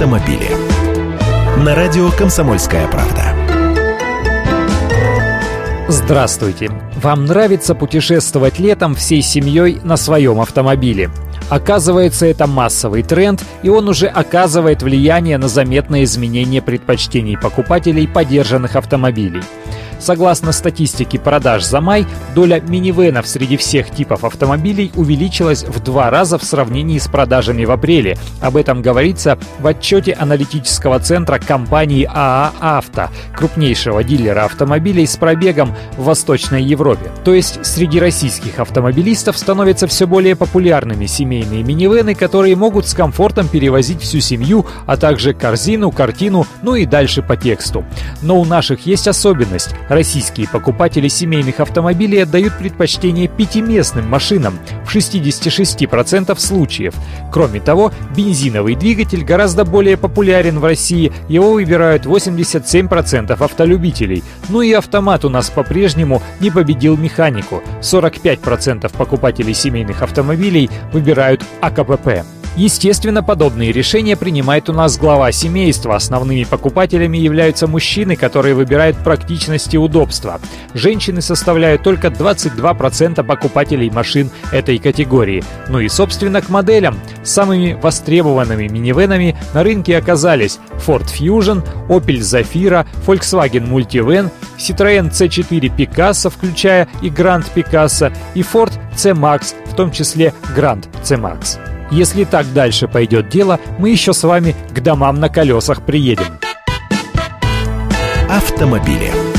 автомобили. На радио «Комсомольская правда». Здравствуйте! Вам нравится путешествовать летом всей семьей на своем автомобиле? Оказывается, это массовый тренд, и он уже оказывает влияние на заметное изменение предпочтений покупателей подержанных автомобилей. Согласно статистике продаж за май, доля минивенов среди всех типов автомобилей увеличилась в два раза в сравнении с продажами в апреле. Об этом говорится в отчете аналитического центра компании АА «Авто», крупнейшего дилера автомобилей с пробегом в Восточной Европе. То есть среди российских автомобилистов становятся все более популярными семейные минивены, которые могут с комфортом перевозить всю семью, а также корзину, картину, ну и дальше по тексту. Но у наших есть особенность. Российские покупатели семейных автомобилей отдают предпочтение пятиместным машинам в 66% случаев. Кроме того, бензиновый двигатель гораздо более популярен в России, его выбирают 87% автолюбителей. Ну и автомат у нас по-прежнему не победил механику. 45% покупателей семейных автомобилей выбирают АКПП. Естественно, подобные решения принимает у нас глава семейства. Основными покупателями являются мужчины, которые выбирают практичность и удобство. Женщины составляют только 22% покупателей машин этой категории. Ну и, собственно, к моделям. Самыми востребованными минивенами на рынке оказались Ford Fusion, Opel Zafira, Volkswagen Multivan, Citroën C4 Picasso, включая и Grand Picasso, и Ford C-Max, в том числе Grand C-Max. Если так дальше пойдет дело, мы еще с вами к домам на колесах приедем. Автомобили.